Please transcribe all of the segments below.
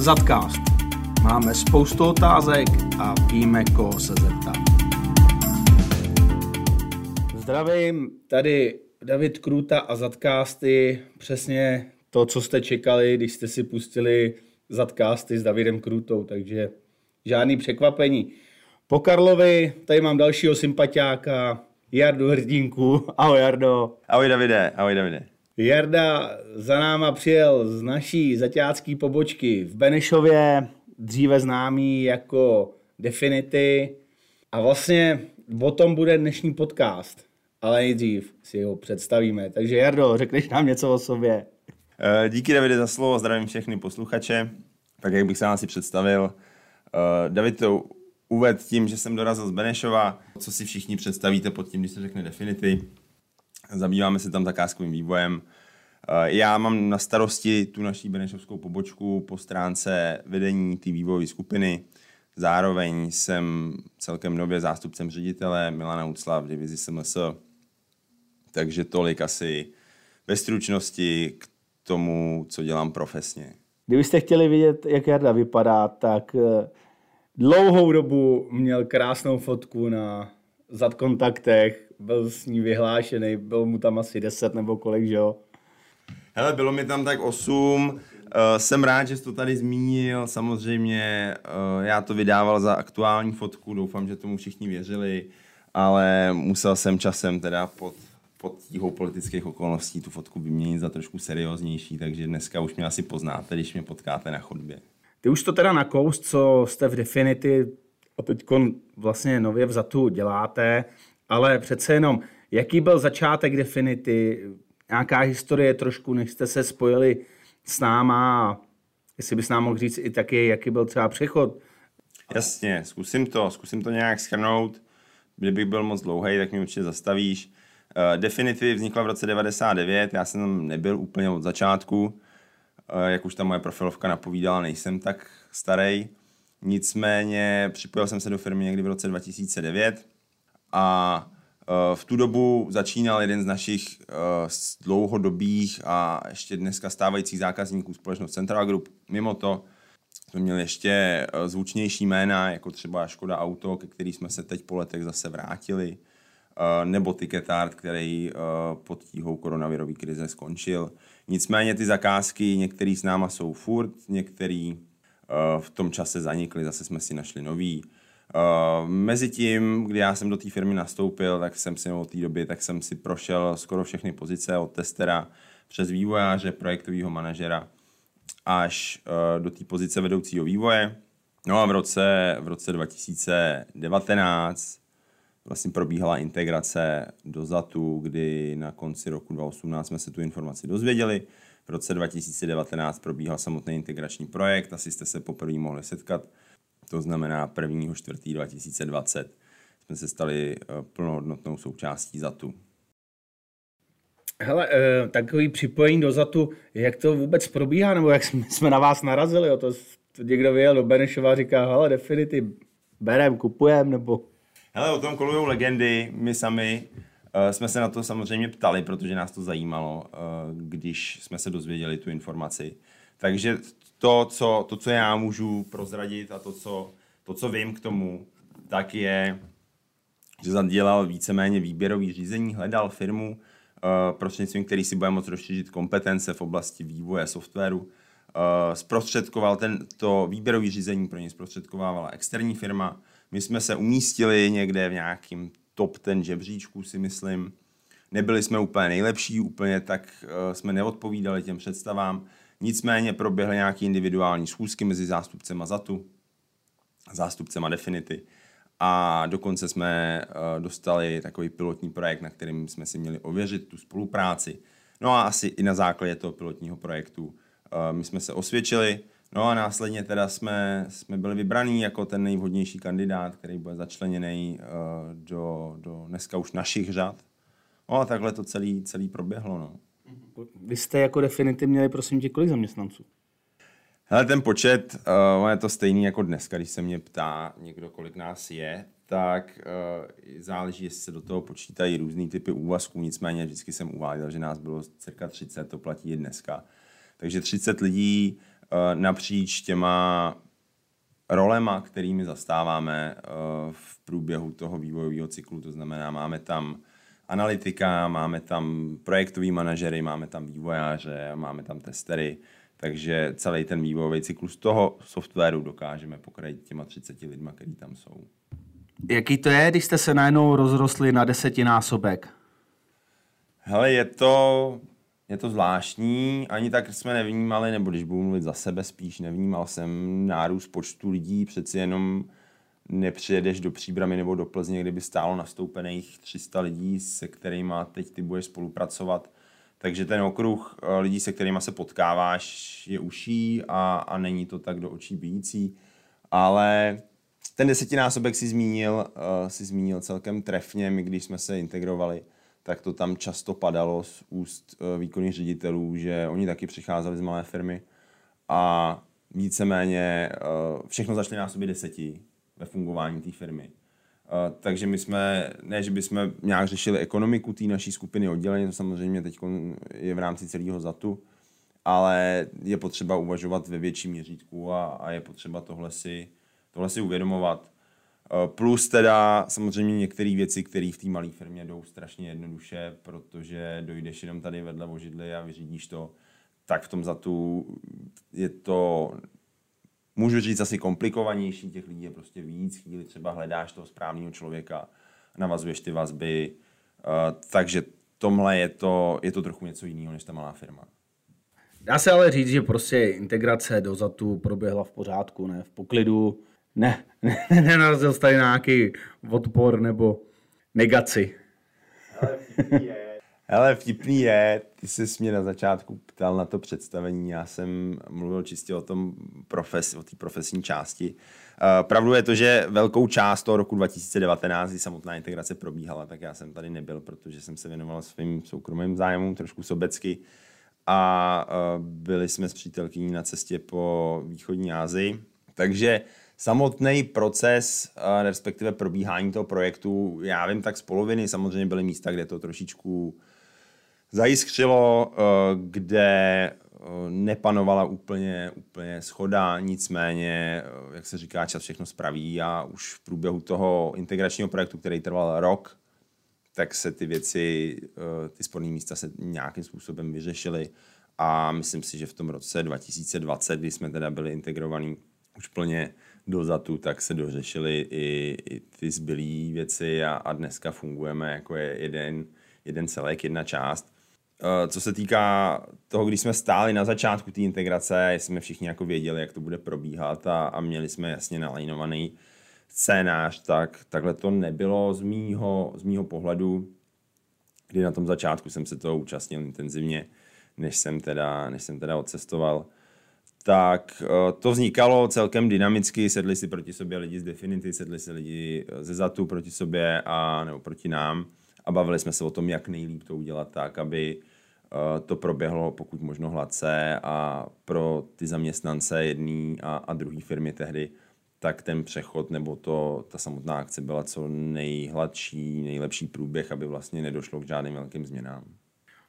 Zadcast. Máme spoustu otázek a víme, koho se zeptat. Zdravím, tady David Kruta a Zadcasty. Přesně to, co jste čekali, když jste si pustili Zadcasty s Davidem Krutou, takže žádný překvapení. Po Karlovi tady mám dalšího sympatiáka, Jardu Hrdinku. Ahoj Jardo. Ahoj Davide, ahoj Davide. Jarda za náma přijel z naší zaťácké pobočky v Benešově, dříve známý jako Definity. A vlastně o tom bude dnešní podcast, ale nejdřív si ho představíme. Takže Jardo, řekneš nám něco o sobě. Eh, díky Davide za slovo, zdravím všechny posluchače. Tak jak bych se asi představil. Eh, David to uved tím, že jsem dorazil z Benešova. Co si všichni představíte pod tím, když se řekne Definity. Zabýváme se tam zakázkovým vývojem. Eh, já mám na starosti tu naší benešovskou pobočku po stránce vedení té vývojové skupiny. Zároveň jsem celkem nově zástupcem ředitele Milana Ucla v divizi SMS. Takže tolik asi ve stručnosti k tomu, co dělám profesně. Kdybyste chtěli vidět, jak Jarda vypadá, tak eh, dlouhou dobu měl krásnou fotku na zadkontaktech, byl s ní vyhlášený, byl mu tam asi 10 nebo kolik, že jo? Hele, bylo mi tam tak 8. Uh, eh, jsem rád, že jsi to tady zmínil. Samozřejmě uh, já to vydával za aktuální fotku, doufám, že tomu všichni věřili, ale musel jsem časem teda pod, pod tíhou politických okolností tu fotku vyměnit za trošku serióznější, takže dneska už mě asi poznáte, když mě potkáte na chodbě. Ty už to teda nakous, co jste v Definity a teď vlastně nově vzatu děláte, ale přece jenom, jaký byl začátek Definity, nějaká historie trošku, než jste se spojili s náma, jestli bys nám mohl říct i taky, jaký byl třeba přechod. Jasně, zkusím to, zkusím to nějak schrnout. Kdybych byl moc dlouhý, tak mě určitě zastavíš. Uh, Definitivy vznikla v roce 99, já jsem tam nebyl úplně od začátku. Uh, jak už ta moje profilovka napovídala, nejsem tak starý. Nicméně připojil jsem se do firmy někdy v roce 2009 a Eh, v tu dobu začínal jeden z našich uh, dlouhodobých a ještě dneska stávajících zákazníků společnost Central Group. Mimo to jsme měli ještě uh, zvučnější jména, jako třeba Škoda Auto, ke který jsme se teď po letech zase vrátili, nebo Ticketart, který pod tíhou koronavirové krize skončil. Nicméně ty zakázky, některý s náma jsou furt, některý v tom čase zanikly, zase jsme si našli nový. Uh, mezi tím, kdy já jsem do té firmy nastoupil, tak jsem si od té doby, tak jsem si prošel skoro všechny pozice od testera přes vývojáře, projektového manažera až uh, do té pozice vedoucího vývoje. No a v roce, v roce 2019 vlastně probíhala integrace do ZATu, kdy na konci roku 2018 jsme se tu informaci dozvěděli. V roce 2019 probíhal samotný integrační projekt, asi jste se poprvé mohli setkat to znamená 1. 4. 2020 jsme se stali eh, plnohodnotnou součástí ZATu. Hele, eh, takový připojení do ZATu, jak to vůbec probíhá, nebo jak jsme na vás narazili? To, to někdo vyjel do Benešova a říká, hele, Definity, berem, kupujem, nebo... Hele, o tom kolujou legendy, my sami uh, jsme se na to samozřejmě ptali, protože nás to zajímalo, uh, když jsme se dozvěděli tu informaci. Takže to, co, to, co já můžu prozradit a to co, to, co vím k tomu, tak je, že zadělal víceméně výběrový řízení, hledal firmu, uh, prostřednictvím který si bude moct rozšířit kompetence v oblasti vývoje softwaru. Zprostředkoval ten, to výběrový řízení pro ně zprostředkovávala externí firma. My jsme se umístili někde v nějakým top ten žebříčku, si myslím. Nebyli jsme úplně nejlepší, úplně tak uh, jsme neodpovídali těm představám. Nicméně proběhly nějaké individuální schůzky mezi zástupcema ZATu, zástupcema Definity a dokonce jsme uh, dostali takový pilotní projekt, na kterým jsme si měli ověřit tu spolupráci. No a asi i na základě toho pilotního projektu uh, my jsme se osvědčili, no a následně teda jsme, jsme byli vybraní jako ten nejvhodnější kandidát, který bude začleněný uh, do, do dneska už našich řad. No a takhle to celý, celý proběhlo. No. Vy jste jako Definity měli, prosím tě, kolik zaměstnanců? Hele, ten počet, uh, je to stejný jako dneska, když se mě ptá někdo, kolik nás je, tak uh, záleží, jestli se do toho počítají různý typy úvazků, nicméně vždycky jsem uváděl, že nás bylo cirka 30, to platí i dneska. Takže 30 lidí, napříč těma rolema, kterými zastáváme eh, v průběhu toho vývojového cyklu. To znamená, máme tam analytika, máme tam projektový manažery, máme tam vývojáře, máme tam testery, takže celý ten vývojový cyklus toho softwaru dokážeme pokrajit těma 30 lidma, kteří tam jsou. Jaký to je, když jste se najednou rozrostli na desetinásobek? Hele, je to, je to zvláštní, ani tak jsme nevnímali, nebo když budu mluvit za sebe spíš, nevnímal jsem nárůst počtu lidí, přeci jenom nepřijedeš do Příbramy nebo do Plzně, kdyby stálo nastoupených 300 lidí, se kterými teď ty budeš spolupracovat. Takže ten okruh eh, lidí, se kterými se potkáváš, je uší a, a není to tak do očí bíjící. Ale ten desetinásobek si zmínil, uh, si zmínil celkem trefně, my když jsme se integrovali, tak to tam často padalo z úst uh, výkonných ředitelů, že oni taky přicházeli z malé firmy a víceméně uh, všechno začne násobit deseti ve fungování té firmy. Uh, takže my jsme, ne, že bychom nějak řešili ekonomiku té naší skupiny oddělení, to samozřejmě teď je v rámci celého ZATu, ale je potřeba uvažovat ve větším měřítku a, a je potřeba tohle si, tohle si uvědomovat. Uh, plus teda samozřejmě některé věci, které v té malé firmě jdou strašně jednoduše, protože dojdeš jenom tady vedle vožidly a vyřídíš to, tak v tom ZATu je to můžu říct asi komplikovanější, těch lidí je prostě víc, chvíli třeba hledáš toho správného člověka, navazuješ ty vazby, uh, takže tomhle je to, je to trochu něco jiného než ta malá firma. Dá se ale říct, že prostě integrace do ZATu proběhla v pořádku, ne v poklidu, ne, ne nenarazil tady nějaký odpor nebo negaci. Ale Ale vtipný je, ty jsi mě na začátku ptal na to představení, já jsem mluvil čistě o tom profes, o té profesní části. Uh, pravdu je to, že velkou část toho roku 2019, kdy samotná integrace probíhala, tak já jsem tady nebyl, protože jsem se věnoval svým soukromým zájmům, trošku sobecky. A uh, byli jsme s přítelkyní na cestě po východní Asii. Takže samotný proces, uh, respektive probíhání toho projektu, já vím tak z poloviny, samozřejmě byly místa, kde to trošičku zajiskřilo, eh, kde eh, nepanovala úplně, úplně schoda, nicméně, eh, jak se říká, čas všechno spraví a už v průběhu toho integračního projektu, který trval rok, tak se ty věci, ty sporné místa se nějakým způsobem vyřešily. A myslím si, že v tom roce 2020, kdy jsme teda byli integrovaní už plně do ZATu, tak se dořešily i, i ty zbylé věci a, a dneska fungujeme jako je jeden, jeden celek, jedna část. Eh, co se týká toho, když jsme stáli na začátku té integrace, jsme všichni jako věděli, jak to bude probíhat a, a měli jsme jasně nalajnovaný scénář, tak takhle to nebylo z mýho, z mýho pohledu, kdy na tom začátku jsem se toho účastnil intenzivně, než jsem teda, než jsem teda odcestoval. Tak eh, to vznikalo celkem dynamicky, sedli si proti sobě lidi z Definity, sedli si lidi ze Zatu proti sobě a nebo proti nám. A bavili jsme se o tom, jak nejlíp to udělat tak, aby Eh, to proběhlo pokud možno hladce. A pro ty zaměstnance jedné a, a druhé firmy tehdy tak ten přechod nebo to, ta samotná akce byla co nejhladší, nejlepší průběh, aby vlastně nedošlo k žádným velkým změnám.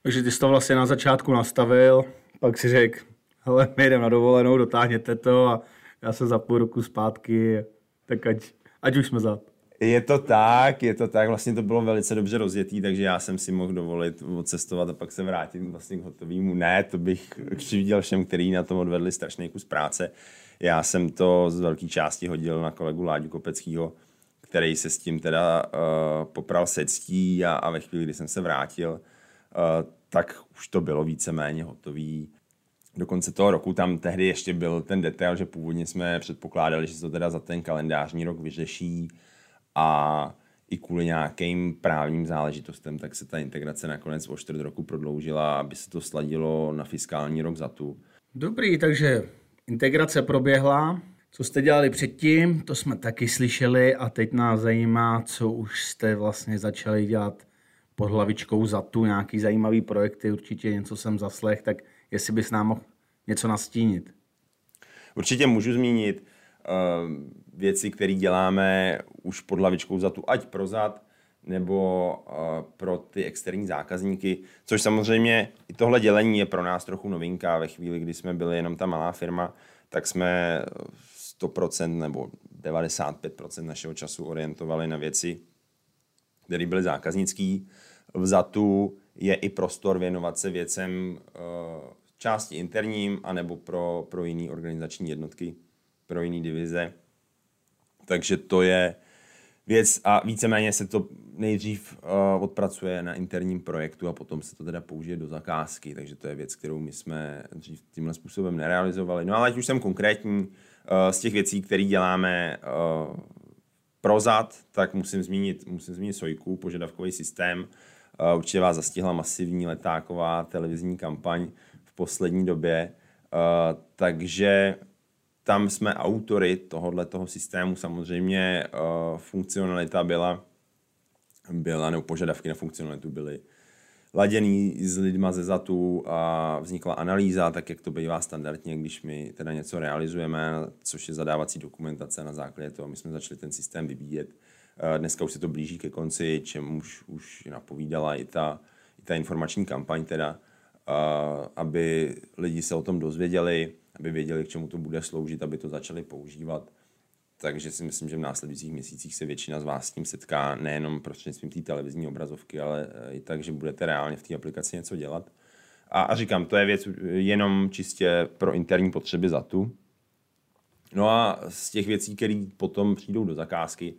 Takže ty jsi to vlastně na začátku nastavil, pak si řekl, hele, my jdeme na dovolenou, dotáhněte to a já se za půl roku zpátky, tak ať, ať už jsme za. Je to tak, je to tak, vlastně to bylo velice dobře rozjetý, takže já jsem si mohl dovolit odcestovat a pak se vrátit vlastně k hotovému. Ne, to bych křivděl všem, kteří na tom odvedli strašný kus práce. Já jsem to z velké části hodil na kolegu Láďu Kopeckýho, který se s tím teda uh, popral se ctí a, a ve chvíli, kdy jsem se vrátil, uh, tak už to bylo víceméně hotový. Do konce toho roku tam tehdy ještě byl ten detail, že původně jsme předpokládali, že se to teda za ten kalendářní rok vyřeší, a i kvůli nějakým právním záležitostem, tak se ta integrace nakonec o čtvrt roku prodloužila, aby se to sladilo na fiskální rok za tu. Dobrý, takže integrace proběhla. Co jste dělali předtím, to jsme taky slyšeli a teď nás zajímá, co už jste vlastně začali dělat pod hlavičkou za tu, nějaký zajímavý projekty, určitě něco jsem zaslech, tak jestli bys nám mohl něco nastínit. Určitě můžu zmínit. Uh, věci, které děláme už pod lavičkou za tu ať prozad, nebo uh, pro ty externí zákazníky, což samozřejmě i tohle dělení je pro nás trochu novinka. Ve chvíli, kdy jsme byli jenom ta malá firma, tak jsme 100% nebo 95% našeho času orientovali na věci, které byly zákaznický. V ZATu je i prostor věnovat se věcem uh, části interním, anebo pro, pro jiné organizační jednotky, pro jiné divize. Takže to je věc a víceméně se to nejdřív uh, odpracuje na interním projektu a potom se to teda použije do zakázky, takže to je věc, kterou my jsme dřív tímhle způsobem nerealizovali. No ale ať už jsem konkrétní, uh, z těch věcí, které děláme uh, pro ZAD, tak musím zmínit, musím zmínit Sojku, požadavkový systém. Uh, určitě vás zastihla masivní letáková televizní kampaň v poslední době, uh, takže tam jsme autory tohohle toho systému. Samozřejmě uh, funkcionalita byla, byla, nebo požadavky na funkcionalitu byly laděný s lidma ze ZATu a vznikla analýza, tak jak to bývá standardně, když my teda něco realizujeme, což je zadávací dokumentace na základě toho. My jsme začali ten systém vybíjet. Uh, dneska už se to blíží ke konci, čem už, už napovídala i ta, i ta informační kampaň teda, aby lidi se o tom dozvěděli aby věděli, k čemu to bude sloužit, aby to začali používat. Takže si myslím, že v následujících měsících se většina z vás s tím setká nejenom prostřednictvím té televizní obrazovky, ale eh, i tak, že budete reálně v té aplikaci něco dělat. A, a říkám, to je věc jenom čistě pro interní potřeby za tu. No a z těch věcí, které potom přijdou do zakázky,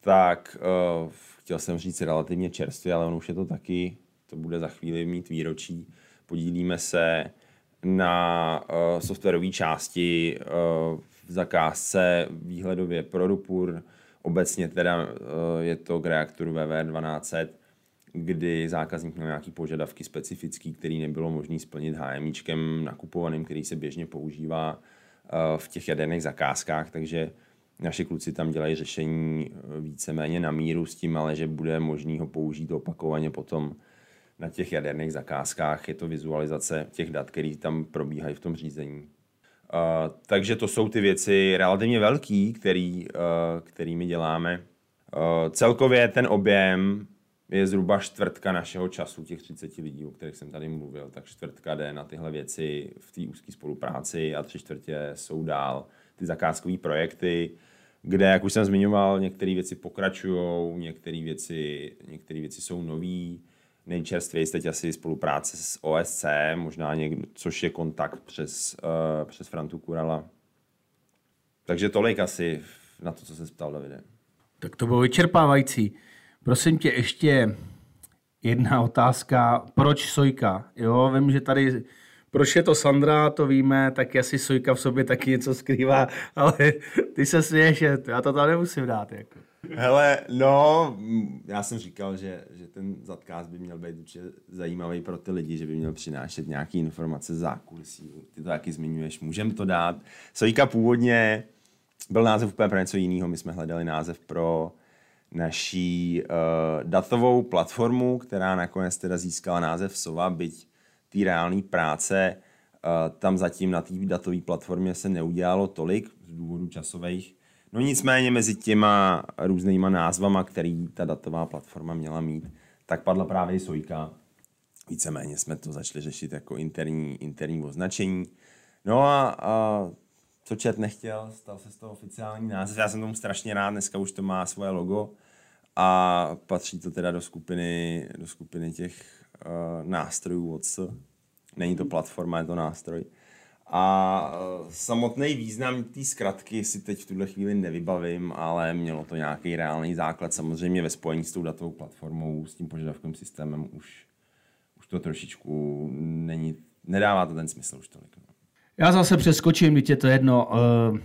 tak uh, chtěl jsem říct relativně čerstvě, ale on už je to taky, to bude za chvíli mít výročí. Podílíme se na uh, softwarové části uh, v zakázce výhledově pro Rupur. Obecně teda uh, je to k reaktoru VV1200, kdy zákazník měl nějaký požadavky specifický, který nebylo možné splnit HMIčkem nakupovaným, který se běžně používá uh, v těch jaderných zakázkách, takže naši kluci tam dělají řešení víceméně na míru s tím, ale že bude možný ho použít opakovaně potom na těch jaderných zakázkách. Je to vizualizace těch dat, které tam probíhají v tom řízení. Uh, takže to jsou ty věci relativně velký, který, uh, kterými děláme. Uh, celkově ten objem je zhruba čtvrtka našeho času, těch 30 lidí, o kterých jsem tady mluvil, tak čtvrtka jde na tyhle věci v té úzké spolupráci a tři čtvrtě jsou dál ty zakázkové projekty, kde, jak už jsem zmiňoval, některé věci pokračují, některé věci, některé věci jsou nové, nejčerstvěji teď asi spolupráce s OSC, možná někdo, což je kontakt přes, uh, přes Frantu Kurala. Takže tolik asi na to, co se ptal Davide. Tak to bylo vyčerpávající. Prosím tě, ještě jedna otázka. Proč Sojka? Jo, vím, že tady proč je to Sandra, to víme, tak asi Sojka v sobě taky něco skrývá, ale ty se směješ, já to tam nemusím dát. Jako. Hele, no, já jsem říkal, že, že ten zadkáz by měl být určitě zajímavý pro ty lidi, že by měl přinášet nějaké informace z zákulisí. Ty to taky zmiňuješ, můžeme to dát. Sojka původně byl název úplně pro něco jiného. My jsme hledali název pro naší uh, datovou platformu, která nakonec teda získala název Sova, byť té reálné práce uh, tam zatím na té datové platformě se neudělalo tolik z důvodu časových No nicméně mezi těma různýma názvama, který ta datová platforma měla mít, tak padla právě Sojka. Víceméně jsme to začali řešit jako interní, interní označení. No a, a co čet nechtěl, stal se z toho oficiální název. Já jsem tomu strašně rád, dneska už to má svoje logo a patří to teda do skupiny, do skupiny těch uh, nástrojů od Není to platforma, je to nástroj. A e, samotný význam té zkratky si teď v tuhle chvíli nevybavím, ale mělo to nějaký reálný základ. Samozřejmě ve spojení s tou datovou platformou, s tím požadavkovým systémem už, už to trošičku není, nedává to ten smysl už tolik. No. Já zase přeskočím, když je to jedno. Uh,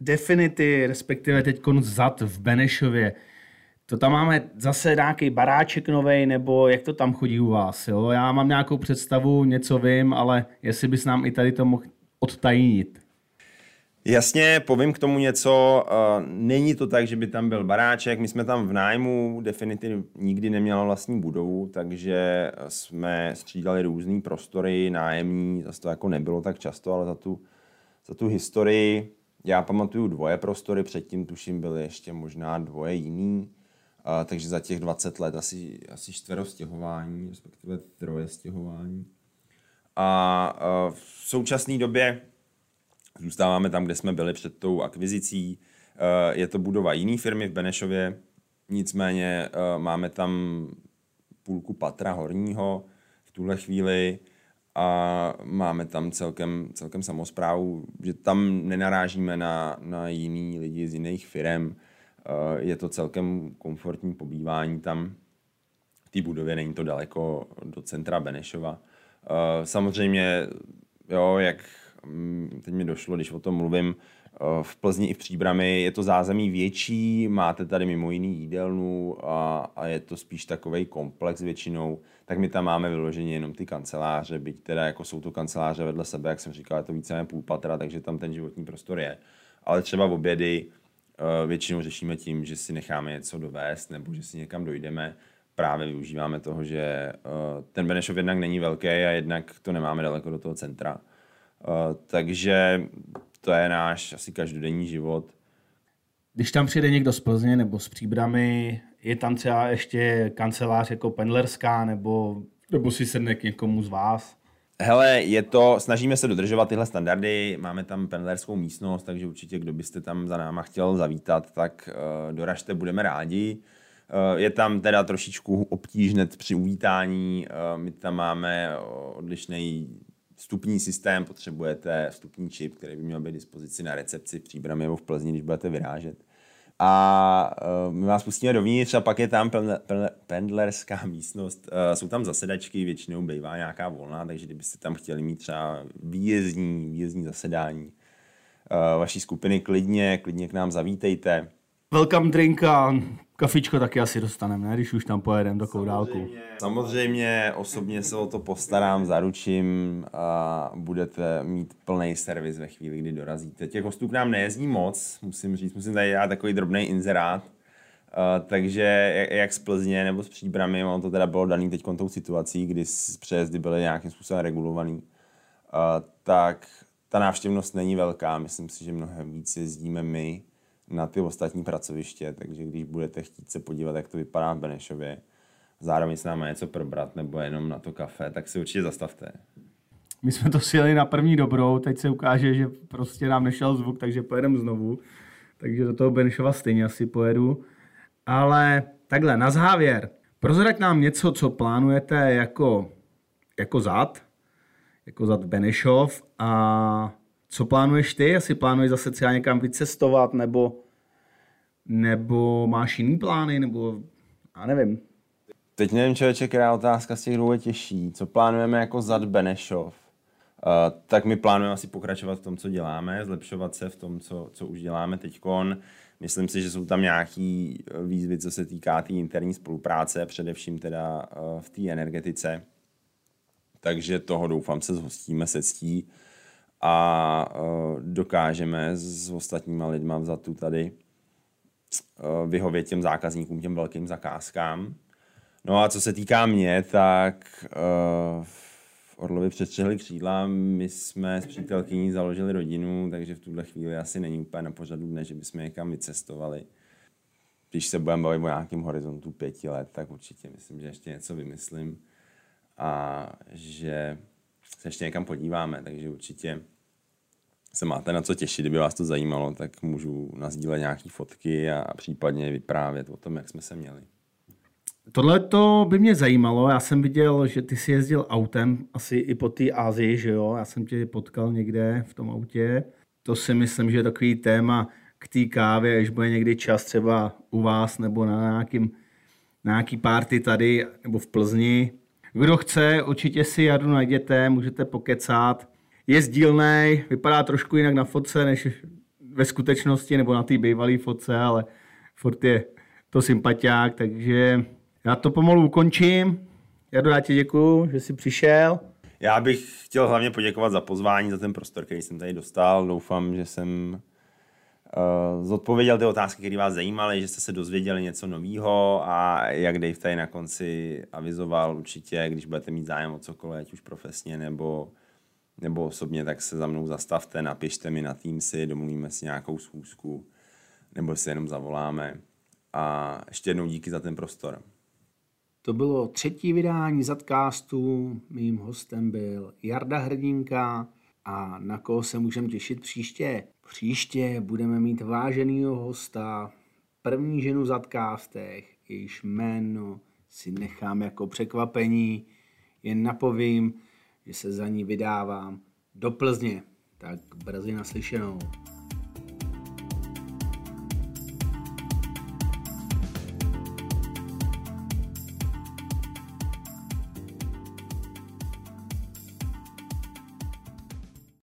Definity, respektive teď zad v Benešově, to tam máme zase nějaký baráček nový, nebo jak to tam chodí u vás? Jo? Já mám nějakou představu, něco vím, ale jestli bys nám i tady to mohl odtajnit. Jasně, povím k tomu něco. Není to tak, že by tam byl baráček. My jsme tam v nájmu, definitivně nikdy neměla vlastní budovu, takže jsme střídali různé prostory nájemní. Zase to jako nebylo tak často, ale za tu, za tu historii já pamatuju dvoje prostory, předtím tuším byly ještě možná dvoje jiný A, takže za těch 20 let asi, asi čtvero stěhování, respektive troje stěhování. A, a v současné době zůstáváme tam, kde jsme byli před tou akvizicí. Je to budova jiné firmy v Benešově, nicméně máme tam půlku patra horního v tuhle chvíli a máme tam celkem, celkem samozprávu, že tam nenarážíme na, na jiný lidi z jiných firm. Je to celkem komfortní pobývání tam v té budově, není to daleko do centra Benešova. Samozřejmě, jo, jak mm, teď mi došlo, když o tom mluvím, Eh, v Plzni i v Příbrami je to zázemí větší, máte tady mimo jiný jídelnu a, a je to spíš takový komplex většinou, tak my tam máme vyloženě jenom ty kanceláře, byť teda jako jsou to kanceláře vedle sebe, jak jsem říkal, je to více půl patra, takže tam ten životní prostor je. Ale třeba v obědy eh, většinou řešíme tím, že si necháme něco dovést nebo že si někam dojdeme. Právě využíváme toho, že eh, ten Benešov jednak není velký a jednak to nemáme daleko do toho centra. Takže to je náš asi každodenní život. Když tam přijde někdo z Plzně nebo z Příbramy, je tam třeba ještě kancelář jako pendlerská nebo, nebo si sedne k někomu z vás? Hele, je to, snažíme se dodržovat tyhle standardy, máme tam pendlerskou místnost, takže určitě, kdo byste tam za náma chtěl zavítat, tak uh, doražte, budeme rádi. Uh, je tam teda trošičku obtížnet při uvítání, uh, my tam máme odlišný vstupní systém, potřebujete vstupní čip, který by měl být dispozici na recepci v nebo v Plzni, když budete vyrážet. A uh, my vás pustíme dovnitř a pak je tam pendlerská místnost. Uh, jsou tam zasedačky, většinou bývá nějaká volná, takže kdybyste tam chtěli mít třeba výjezdní, výjezdní zasedání uh, vaší skupiny, klidně, klidně k nám zavítejte. Welcome drink a kafičko taky asi dostaneme, ne? když už tam pojedeme do dálku. Samozřejmě osobně se o to postarám, zaručím a budete mít plný servis ve chvíli, kdy dorazíte. Těch hostů k nám nejezdí moc, musím říct, musím tady dát takový drobný inzerát, Uh, takže jak z Plzně nebo z Příbramy, ono to teda bylo daný teď tou situací, kdy přejezdy byly nějakým způsobem regulovaný, uh, tak ta návštěvnost není velká. Myslím si, že mnohem víc jezdíme my, na ty ostatní pracoviště, takže když budete chtít se podívat, jak to vypadá v Benešově, zároveň s námi něco probrat nebo jenom na to kafe, tak si určitě zastavte. My jsme to sjeli na první dobrou, teď se ukáže, že prostě nám nešel zvuk, takže pojedeme znovu. Takže do toho Benešova stejně asi pojedu. Ale takhle, na závěr. Prozrať nám něco, co plánujete jako, jako zad, jako zad Benešov a co plánuješ ty? Asi plánuješ zase třeba někam vycestovat, nebo, nebo máš jiný plány, nebo já nevím. Teď nevím, člověče, která otázka z těch dvou je těžší. Co plánujeme jako zad Benešov? Uh, tak my plánujeme asi pokračovat v tom, co děláme, zlepšovat se v tom, co, co už děláme teď. Myslím si, že jsou tam nějaké výzvy, co se týká té tý interní spolupráce, především teda uh, v té energetice. Takže toho doufám se zhostíme se ctí a uh, dokážeme s ostatníma lidma vzatu tady uh, vyhovět těm zákazníkům, těm velkým zakázkám. No a co se týká mě, tak uh, v Orlovi přestřehli křídla, my jsme s přítelkyní založili rodinu, takže v tuhle chvíli asi není úplně na pořadu dne, že bychom někam vycestovali. Když se budeme bavit o nějakém horizontu pěti let, tak určitě myslím, že ještě něco vymyslím a že se ještě někam podíváme, takže určitě se máte na co těšit, kdyby vás to zajímalo, tak můžu nazdílet nějaké fotky a, případně vyprávět o tom, jak jsme se měli. Tohle to by mě zajímalo. Já jsem viděl, že ty si jezdil autem asi i po té Ázii, že jo? Já jsem tě potkal někde v tom autě. To si myslím, že je takový téma k té kávě, až bude někdy čas třeba u vás nebo na nějakým, na nějaký party tady nebo v Plzni. Kdo chce, určitě si jadu najděte, můžete pokecat. Je sdílný, vypadá trošku jinak na fotce, než ve skutečnosti, nebo na té bývalé fotce, ale furt je to sympatiák, takže já to pomalu ukončím. Já já ti děkuju, že jsi přišel. Já bych chtěl hlavně poděkovat za pozvání, za ten prostor, který jsem tady dostal. Doufám, že jsem zodpověděl ty otázky, které vás zajímaly, že jste se dozvěděli něco nového a jak Dave tady na konci avizoval určitě, když budete mít zájem o cokoliv, ať už profesně nebo, nebo osobně, tak se za mnou zastavte, napište mi na Teamsy, domluvíme si nějakou schůzku nebo si jenom zavoláme a ještě jednou díky za ten prostor. To bylo třetí vydání Zadcastu. Mým hostem byl Jarda Hrdinka a na koho se můžeme těšit příště. Příště budeme mít váženýho hosta, první ženu v Zadcastech, jejíž jméno si nechám jako překvapení, jen napovím, že se za ní vydávám do Plzně. Tak brzy naslyšenou.